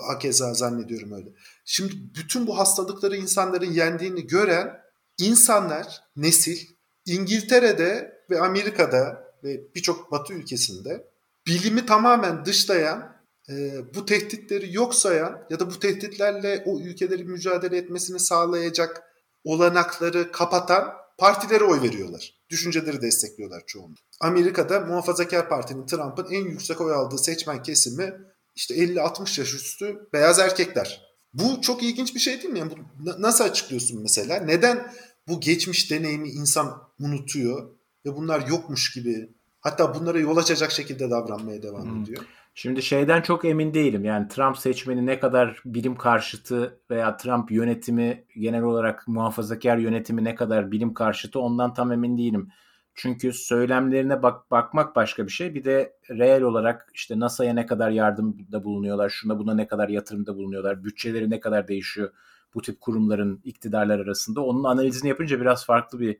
hakeza zannediyorum öyle. Şimdi bütün bu hastalıkları insanların yendiğini gören insanlar, nesil İngiltere'de ve Amerika'da ve birçok batı ülkesinde bilimi tamamen dışlayan, e, bu tehditleri yok sayan ya da bu tehditlerle o ülkelerin mücadele etmesini sağlayacak olanakları kapatan partilere oy veriyorlar. Düşünceleri destekliyorlar çoğunlukla. Amerika'da Muhafazakar Parti'nin Trump'ın en yüksek oy aldığı seçmen kesimi işte 50-60 yaş üstü beyaz erkekler. Bu çok ilginç bir şey değil mi? Yani bu, nasıl açıklıyorsun mesela? Neden bu geçmiş deneyimi insan unutuyor ve bunlar yokmuş gibi Hatta bunlara yol açacak şekilde davranmaya devam hmm. ediyor. Şimdi şeyden çok emin değilim. Yani Trump seçmeni ne kadar bilim karşıtı veya Trump yönetimi genel olarak muhafazakar yönetimi ne kadar bilim karşıtı ondan tam emin değilim. Çünkü söylemlerine bak bakmak başka bir şey. Bir de reel olarak işte NASA'ya ne kadar yardımda bulunuyorlar, şuna buna ne kadar yatırımda bulunuyorlar, bütçeleri ne kadar değişiyor bu tip kurumların iktidarlar arasında. Onun analizini yapınca biraz farklı bir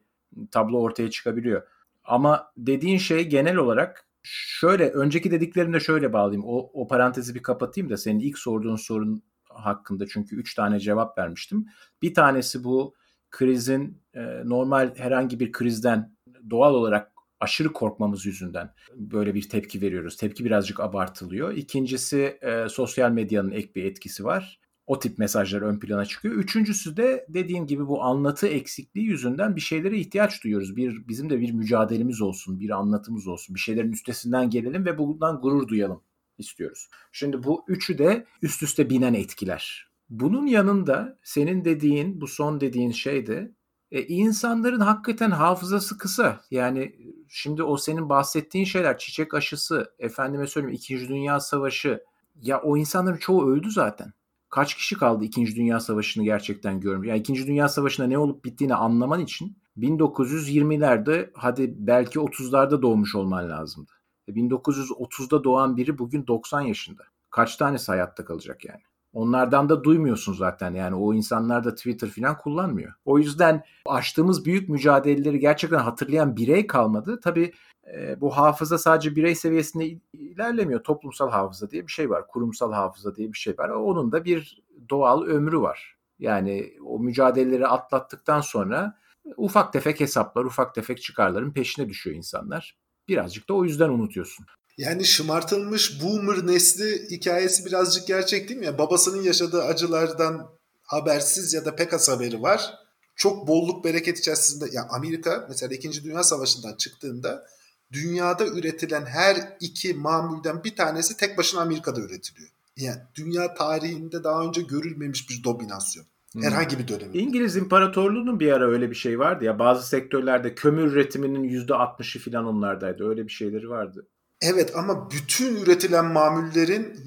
tablo ortaya çıkabiliyor. Ama dediğin şey genel olarak şöyle önceki dediklerimde şöyle bağlayayım. O, o parantezi bir kapatayım da senin ilk sorduğun sorun hakkında çünkü üç tane cevap vermiştim. Bir tanesi bu krizin e, normal herhangi bir krizden doğal olarak aşırı korkmamız yüzünden böyle bir tepki veriyoruz. Tepki birazcık abartılıyor. İkincisi e, sosyal medyanın ek bir etkisi var o tip mesajlar ön plana çıkıyor. Üçüncüsü de dediğim gibi bu anlatı eksikliği yüzünden bir şeylere ihtiyaç duyuyoruz. Bir bizim de bir mücadelemiz olsun, bir anlatımız olsun. Bir şeylerin üstesinden gelelim ve bundan gurur duyalım istiyoruz. Şimdi bu üçü de üst üste binen etkiler. Bunun yanında senin dediğin, bu son dediğin şey de e, insanların hakikaten hafızası kısa. Yani şimdi o senin bahsettiğin şeyler, çiçek aşısı, efendime söyleyeyim İkinci Dünya Savaşı, ya o insanların çoğu öldü zaten kaç kişi kaldı 2. Dünya Savaşı'nı gerçekten görmüş? Yani 2. Dünya Savaşı'nda ne olup bittiğini anlaman için 1920'lerde hadi belki 30'larda doğmuş olman lazımdı. 1930'da e, doğan biri bugün 90 yaşında. Kaç tanesi hayatta kalacak yani? Onlardan da duymuyorsun zaten yani o insanlar da Twitter falan kullanmıyor. O yüzden açtığımız büyük mücadeleleri gerçekten hatırlayan birey kalmadı. Tabii e, bu hafıza sadece birey seviyesinde ilerlemiyor. Toplumsal hafıza diye bir şey var. Kurumsal hafıza diye bir şey var. Onun da bir doğal ömrü var. Yani o mücadeleleri atlattıktan sonra ufak tefek hesaplar, ufak tefek çıkarların peşine düşüyor insanlar. Birazcık da o yüzden unutuyorsun. Yani şımartılmış boomer nesli hikayesi birazcık gerçek değil mi? Yani babasının yaşadığı acılardan habersiz ya da pek az haberi var. Çok bolluk bereket içerisinde. Yani Amerika mesela 2. Dünya Savaşı'ndan çıktığında dünyada üretilen her iki mamulden bir tanesi tek başına Amerika'da üretiliyor. Yani dünya tarihinde daha önce görülmemiş bir dominasyon. Hmm. Herhangi bir dönemde. İngiliz İmparatorluğu'nun bir ara öyle bir şey vardı ya. Bazı sektörlerde kömür üretiminin %60'ı falan onlardaydı. Öyle bir şeyleri vardı. Evet ama bütün üretilen mamullerin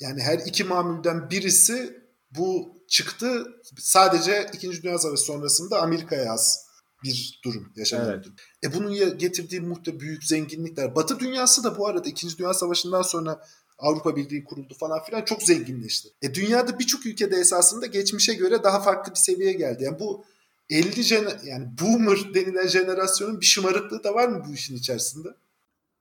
yani her iki mamulden birisi bu çıktı sadece 2. Dünya Savaşı sonrasında Amerika'ya az bir durum yaşanan evet. E bunun getirdiği muhte büyük zenginlikler. Batı dünyası da bu arada 2. Dünya Savaşı'ndan sonra Avrupa Birliği kuruldu falan filan çok zenginleşti. E dünyada birçok ülkede esasında geçmişe göre daha farklı bir seviyeye geldi. Yani bu 50 jene, yani boomer denilen jenerasyonun bir şımarıklığı da var mı bu işin içerisinde?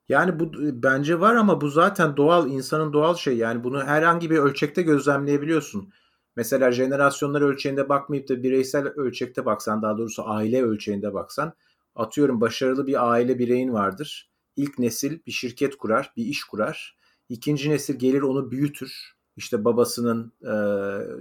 Yani bu bence var ama bu zaten doğal insanın doğal şey. Yani bunu herhangi bir ölçekte gözlemleyebiliyorsun. Mesela jenerasyonlar ölçeğinde bakmayıp da bireysel ölçekte baksan daha doğrusu aile ölçeğinde baksan atıyorum başarılı bir aile bireyin vardır. İlk nesil bir şirket kurar, bir iş kurar. İkinci nesil gelir onu büyütür. İşte babasının e,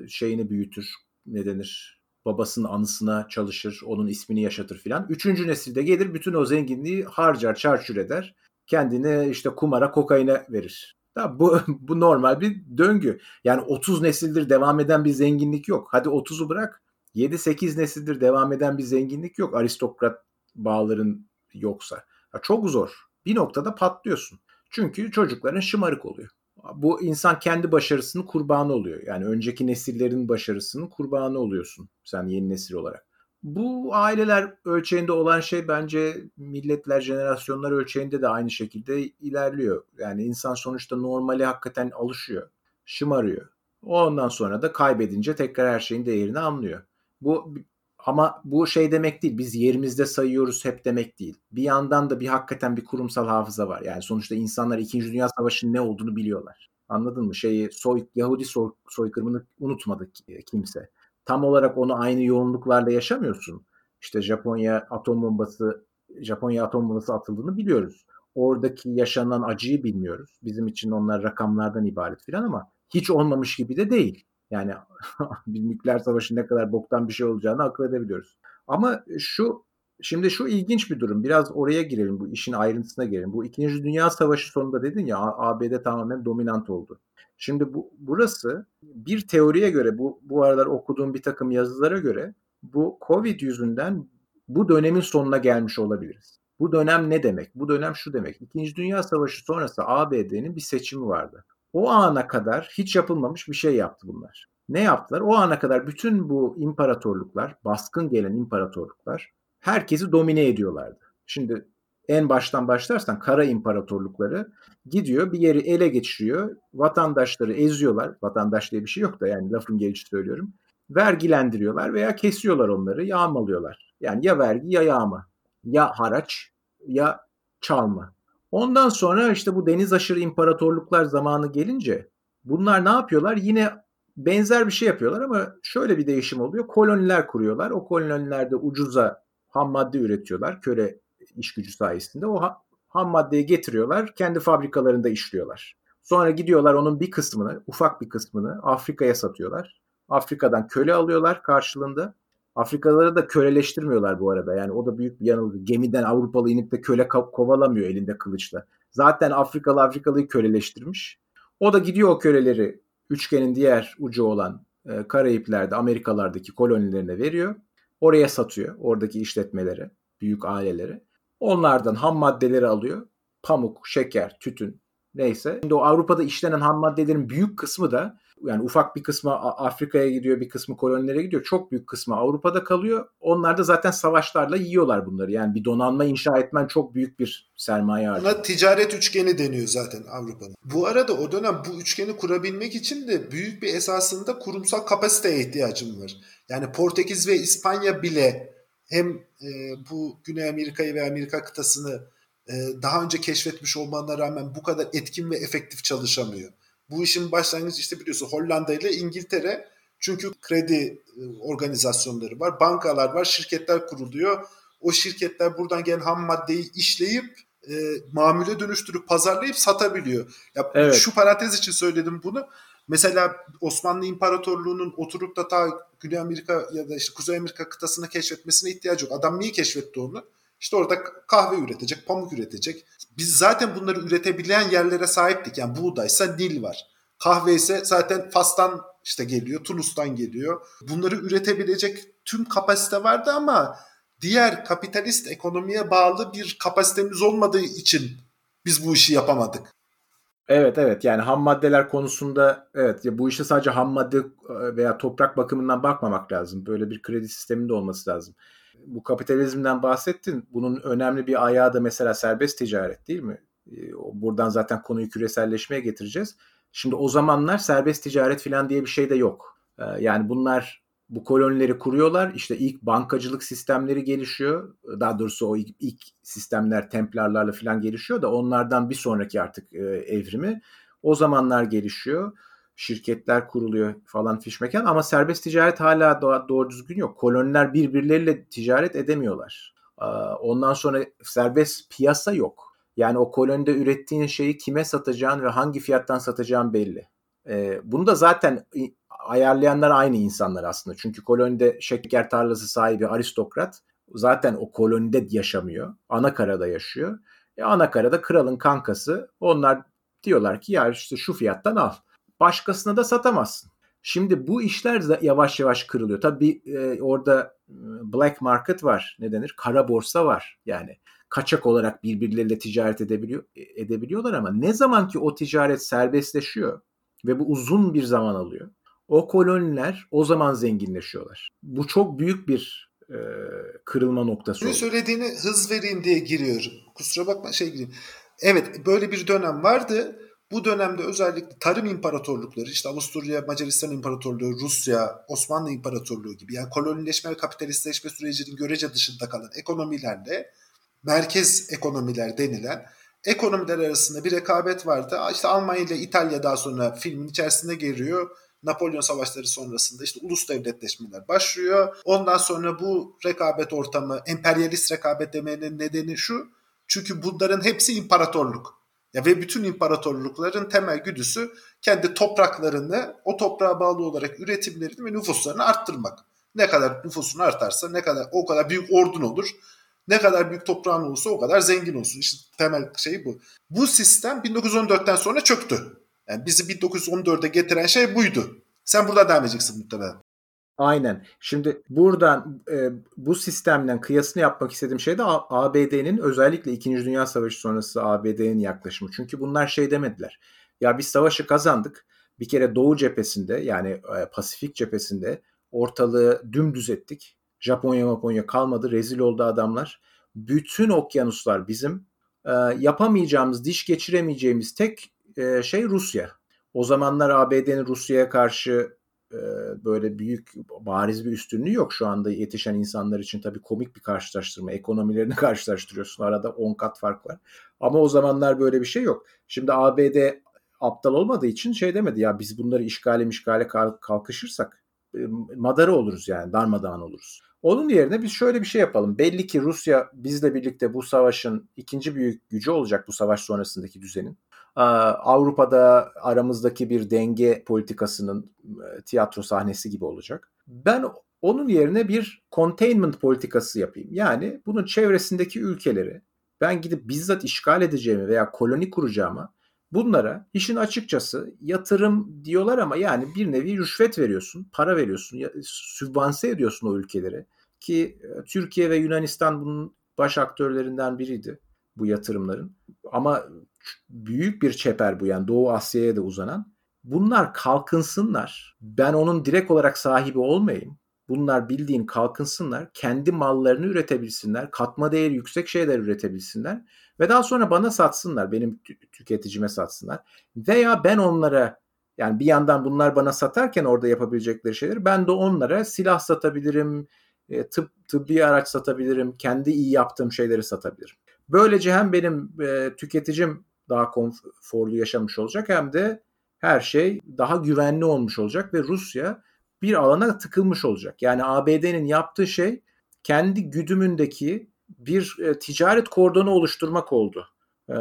şeyini büyütür. Ne denir? Babasının anısına çalışır, onun ismini yaşatır filan. Üçüncü nesilde gelir bütün o zenginliği harcar, çarçur eder. Kendini işte kumara, kokaine verir. Bu, bu normal bir döngü. Yani 30 nesildir devam eden bir zenginlik yok. Hadi 30'u bırak. 7-8 nesildir devam eden bir zenginlik yok. Aristokrat bağların yoksa. Ya çok zor. Bir noktada patlıyorsun. Çünkü çocukların şımarık oluyor. Bu insan kendi başarısının kurbanı oluyor. Yani önceki nesillerin başarısının kurbanı oluyorsun sen yeni nesil olarak. Bu aileler ölçeğinde olan şey bence milletler, jenerasyonlar ölçeğinde de aynı şekilde ilerliyor. Yani insan sonuçta normali hakikaten alışıyor, şımarıyor. Ondan sonra da kaybedince tekrar her şeyin değerini anlıyor. Bu ama bu şey demek değil. Biz yerimizde sayıyoruz hep demek değil. Bir yandan da bir hakikaten bir kurumsal hafıza var. Yani sonuçta insanlar 2. Dünya Savaşı'nın ne olduğunu biliyorlar. Anladın mı? Şeyi soy, Yahudi soy, soykırımını unutmadık kimse. Tam olarak onu aynı yoğunluklarla yaşamıyorsun. İşte Japonya atom bombası Japonya atom bombası atıldığını biliyoruz. Oradaki yaşanan acıyı bilmiyoruz. Bizim için onlar rakamlardan ibaret filan ama hiç olmamış gibi de değil. Yani bir nükleer savaşın ne kadar boktan bir şey olacağını akıl edebiliyoruz. Ama şu şimdi şu ilginç bir durum. Biraz oraya girelim. Bu işin ayrıntısına girelim. Bu İkinci Dünya Savaşı sonunda dedin ya ABD tamamen dominant oldu. Şimdi bu burası bir teoriye göre bu bu aralar okuduğum bir takım yazılara göre bu Covid yüzünden bu dönemin sonuna gelmiş olabiliriz. Bu dönem ne demek? Bu dönem şu demek. İkinci Dünya Savaşı sonrası ABD'nin bir seçimi vardı. O ana kadar hiç yapılmamış bir şey yaptı bunlar. Ne yaptılar? O ana kadar bütün bu imparatorluklar, baskın gelen imparatorluklar herkesi domine ediyorlardı. Şimdi en baştan başlarsan kara imparatorlukları gidiyor bir yeri ele geçiriyor. Vatandaşları eziyorlar. Vatandaş diye bir şey yok da yani lafın gelişi söylüyorum. Vergilendiriyorlar veya kesiyorlar onları, yağmalıyorlar. Yani ya vergi ya yağma. Ya haraç ya çalma. Ondan sonra işte bu deniz aşırı imparatorluklar zamanı gelince bunlar ne yapıyorlar? Yine benzer bir şey yapıyorlar ama şöyle bir değişim oluyor. Koloniler kuruyorlar. O kolonilerde ucuza ham madde üretiyorlar. Köle iş gücü sayesinde. O ham maddeyi getiriyorlar. Kendi fabrikalarında işliyorlar. Sonra gidiyorlar onun bir kısmını, ufak bir kısmını Afrika'ya satıyorlar. Afrika'dan köle alıyorlar karşılığında. Afrikalıları da köleleştirmiyorlar bu arada. Yani o da büyük bir yanılgı. Gemiden Avrupalı inip de köle kovalamıyor elinde kılıçla. Zaten Afrikalı Afrikalıyı köleleştirmiş. O da gidiyor o köleleri üçgenin diğer ucu olan e, Karayipler'de Amerikalardaki kolonilerine veriyor. Oraya satıyor oradaki işletmeleri, büyük aileleri. Onlardan ham maddeleri alıyor. Pamuk, şeker, tütün neyse. Şimdi o Avrupa'da işlenen ham maddelerin büyük kısmı da Yani ufak bir kısmı Afrika'ya gidiyor, bir kısmı kolonilere gidiyor. Çok büyük kısmı Avrupa'da kalıyor. Onlar da zaten savaşlarla yiyorlar bunları. Yani bir donanma inşa etmen çok büyük bir sermaye harcıyor. Buna ticaret üçgeni deniyor zaten Avrupa'nın. Bu arada o dönem bu üçgeni kurabilmek için de büyük bir esasında kurumsal kapasiteye ihtiyacım var. Yani Portekiz ve İspanya bile hem e, bu Güney Amerika'yı ve Amerika kıtasını e, daha önce keşfetmiş olmanına rağmen bu kadar etkin ve efektif çalışamıyor. Bu işin başlangıcı işte biliyorsun Hollanda ile İngiltere. Çünkü kredi e, organizasyonları var, bankalar var, şirketler kuruluyor. O şirketler buradan gelen ham maddeyi işleyip e, mamule dönüştürüp pazarlayıp satabiliyor. Ya evet. şu parantez için söyledim bunu. Mesela Osmanlı İmparatorluğu'nun oturup da ta Güney Amerika ya da işte Kuzey Amerika kıtasını keşfetmesine ihtiyacı yok. Adam niye keşfetti onu? İşte orada kahve üretecek, pamuk üretecek. Biz zaten bunları üretebilen yerlere sahiptik. Yani buğdaysa Nil var. Kahve ise zaten Fas'tan işte geliyor, Tunus'tan geliyor. Bunları üretebilecek tüm kapasite vardı ama diğer kapitalist ekonomiye bağlı bir kapasitemiz olmadığı için biz bu işi yapamadık. Evet evet yani ham maddeler konusunda evet ya bu işe sadece ham madde e, veya toprak bakımından bakmamak lazım. Böyle bir kredi sisteminde olması lazım bu kapitalizmden bahsettin. Bunun önemli bir ayağı da mesela serbest ticaret değil mi? Ee, buradan zaten konuyu küreselleşmeye getireceğiz. Şimdi o zamanlar serbest ticaret falan diye bir şey de yok. Ee, yani bunlar bu kolonileri kuruyorlar. İşte ilk bankacılık sistemleri gelişiyor. Daha doğrusu o ilk, ilk sistemler Templarlarla falan gelişiyor da onlardan bir sonraki artık e, evrimi o zamanlar gelişiyor şirketler kuruluyor falan fiş mekan ama serbest ticaret hala doğru, doğru düzgün yok. Koloniler birbirleriyle ticaret edemiyorlar. Ondan sonra serbest piyasa yok. Yani o kolonide ürettiğin şeyi kime satacağın ve hangi fiyattan satacağın belli. Bunu da zaten ayarlayanlar aynı insanlar aslında. Çünkü kolonide şeker tarlası sahibi aristokrat zaten o kolonide yaşamıyor. Anakarada yaşıyor. E, anakarada kralın kankası. Onlar diyorlar ki ya işte şu fiyattan al başkasına da satamazsın. Şimdi bu işler de yavaş yavaş kırılıyor. Tabii e, orada e, black market var. Ne denir? Kara borsa var. Yani kaçak olarak birbirleriyle ticaret edebiliyor e, edebiliyorlar ama ne zaman ki o ticaret serbestleşiyor ve bu uzun bir zaman alıyor. O koloniler o zaman zenginleşiyorlar. Bu çok büyük bir e, kırılma noktası. Ne söylediğini hız vereyim diye giriyorum. Kusura bakma şey gireyim. Evet böyle bir dönem vardı bu dönemde özellikle tarım imparatorlukları işte Avusturya, Macaristan İmparatorluğu, Rusya, Osmanlı İmparatorluğu gibi yani kolonileşme ve kapitalistleşme sürecinin görece dışında kalan ekonomilerle merkez ekonomiler denilen ekonomiler arasında bir rekabet vardı. İşte Almanya ile İtalya daha sonra filmin içerisinde geliyor. Napolyon savaşları sonrasında işte ulus devletleşmeler başlıyor. Ondan sonra bu rekabet ortamı, emperyalist rekabet demenin nedeni şu. Çünkü bunların hepsi imparatorluk. Ya ve bütün imparatorlukların temel güdüsü kendi topraklarını o toprağa bağlı olarak üretimlerini ve nüfuslarını arttırmak. Ne kadar nüfusun artarsa ne kadar o kadar büyük ordun olur. Ne kadar büyük toprağın olursa o kadar zengin olsun. İşte temel şey bu. Bu sistem 1914'ten sonra çöktü. Yani bizi 1914'e getiren şey buydu. Sen burada devam edeceksin muhtemelen. Aynen. Şimdi buradan e, bu sistemden kıyasını yapmak istediğim şey de ABD'nin özellikle 2. Dünya Savaşı sonrası ABD'nin yaklaşımı. Çünkü bunlar şey demediler. Ya biz savaşı kazandık. Bir kere Doğu cephesinde yani e, Pasifik cephesinde ortalığı dümdüz ettik. Japonya Japonya kalmadı. Rezil oldu adamlar. Bütün okyanuslar bizim. E, yapamayacağımız, diş geçiremeyeceğimiz tek e, şey Rusya. O zamanlar ABD'nin Rusya'ya karşı böyle büyük bariz bir üstünlüğü yok şu anda yetişen insanlar için tabii komik bir karşılaştırma. Ekonomilerini karşılaştırıyorsun. Arada 10 kat fark var. Ama o zamanlar böyle bir şey yok. Şimdi ABD aptal olmadığı için şey demedi ya biz bunları işgale mişgale kalkışırsak madara oluruz yani darmadağın oluruz. Onun yerine biz şöyle bir şey yapalım. Belli ki Rusya bizle birlikte bu savaşın ikinci büyük gücü olacak bu savaş sonrasındaki düzenin. Avrupa'da aramızdaki bir denge politikasının e, tiyatro sahnesi gibi olacak. Ben onun yerine bir containment politikası yapayım. Yani bunun çevresindeki ülkeleri ben gidip bizzat işgal edeceğimi veya koloni kuracağıma bunlara işin açıkçası yatırım diyorlar ama yani bir nevi rüşvet veriyorsun, para veriyorsun, sübvanse ediyorsun o ülkeleri. Ki e, Türkiye ve Yunanistan bunun baş aktörlerinden biriydi bu yatırımların. Ama büyük bir çeper bu yani Doğu Asya'ya da uzanan. bunlar kalkınsınlar. Ben onun direkt olarak sahibi olmayayım. Bunlar bildiğin kalkınsınlar. Kendi mallarını üretebilsinler. Katma değeri yüksek şeyler üretebilsinler. Ve daha sonra bana satsınlar. Benim tüketicime satsınlar. Veya ben onlara yani bir yandan bunlar bana satarken orada yapabilecekleri şeyler ben de onlara silah satabilirim, e, tıp tıbbi araç satabilirim, kendi iyi yaptığım şeyleri satabilirim. Böylece hem benim e, tüketicim daha konforlu yaşamış olacak hem de her şey daha güvenli olmuş olacak ve Rusya bir alana tıkılmış olacak. Yani ABD'nin yaptığı şey kendi güdümündeki bir e, ticaret kordonu oluşturmak oldu. E,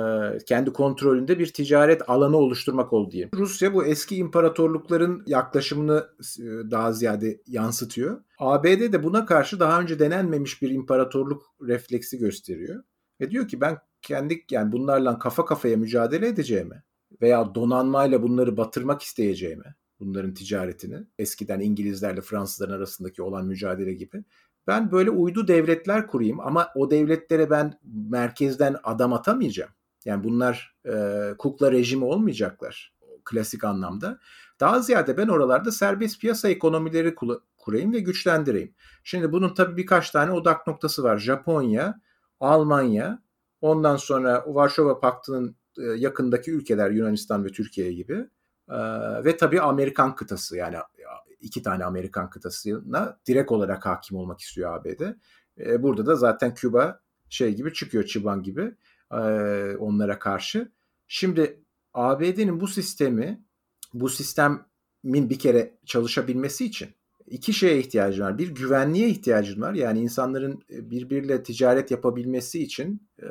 kendi kontrolünde bir ticaret alanı oluşturmak oldu diyeyim. Rusya bu eski imparatorlukların yaklaşımını e, daha ziyade yansıtıyor. ABD de buna karşı daha önce denenmemiş bir imparatorluk refleksi gösteriyor. Ve diyor ki ben kendi yani bunlarla kafa kafaya mücadele edeceğime veya donanmayla bunları batırmak isteyeceğime bunların ticaretini eskiden İngilizlerle Fransızların arasındaki olan mücadele gibi ben böyle uydu devletler kurayım ama o devletlere ben merkezden adam atamayacağım. Yani bunlar e, kukla rejimi olmayacaklar klasik anlamda. Daha ziyade ben oralarda serbest piyasa ekonomileri kurayım ve güçlendireyim. Şimdi bunun tabii birkaç tane odak noktası var. Japonya, Almanya, ondan sonra Varşova Paktı'nın e, yakındaki ülkeler Yunanistan ve Türkiye gibi e, ve tabii Amerikan kıtası yani iki tane Amerikan kıtasına direkt olarak hakim olmak istiyor ABD. E, burada da zaten Küba şey gibi çıkıyor Çıban gibi onlara karşı. Şimdi ABD'nin bu sistemi bu sistemin bir kere çalışabilmesi için iki şeye ihtiyacı var. Bir güvenliğe ihtiyacın var. Yani insanların birbiriyle ticaret yapabilmesi için e,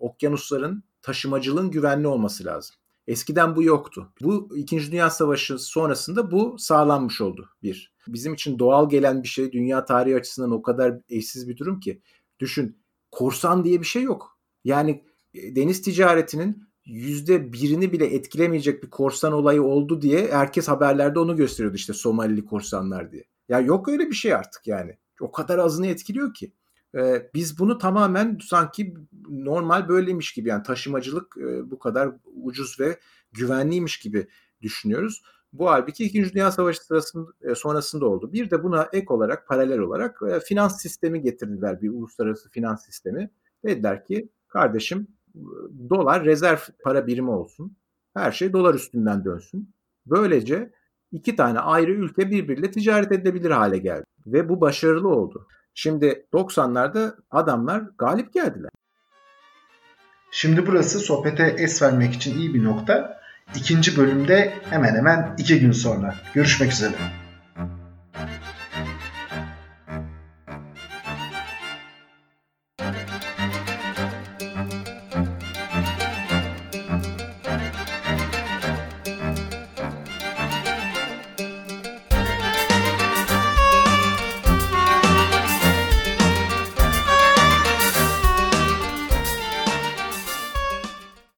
okyanusların taşımacılığın güvenli olması lazım. Eskiden bu yoktu. Bu İkinci Dünya Savaşı sonrasında bu sağlanmış oldu bir. Bizim için doğal gelen bir şey dünya tarihi açısından o kadar eşsiz bir durum ki. Düşün korsan diye bir şey yok. Yani e, deniz ticaretinin yüzde birini bile etkilemeyecek bir korsan olayı oldu diye herkes haberlerde onu gösteriyordu işte Somalili korsanlar diye. Ya yok öyle bir şey artık yani. O kadar azını etkiliyor ki. Ee, biz bunu tamamen sanki normal böyleymiş gibi yani taşımacılık e, bu kadar ucuz ve güvenliymiş gibi düşünüyoruz. Bu halbuki 2. Dünya Savaşı sırasında e, sonrasında oldu. Bir de buna ek olarak paralel olarak e, finans sistemi getirdiler bir uluslararası finans sistemi. Dediler ki kardeşim dolar rezerv para birimi olsun. Her şey dolar üstünden dönsün. Böylece iki tane ayrı ülke birbiriyle ticaret edebilir hale geldi. Ve bu başarılı oldu. Şimdi 90'larda adamlar galip geldiler. Şimdi burası sohbete es vermek için iyi bir nokta. İkinci bölümde hemen hemen iki gün sonra. Görüşmek üzere.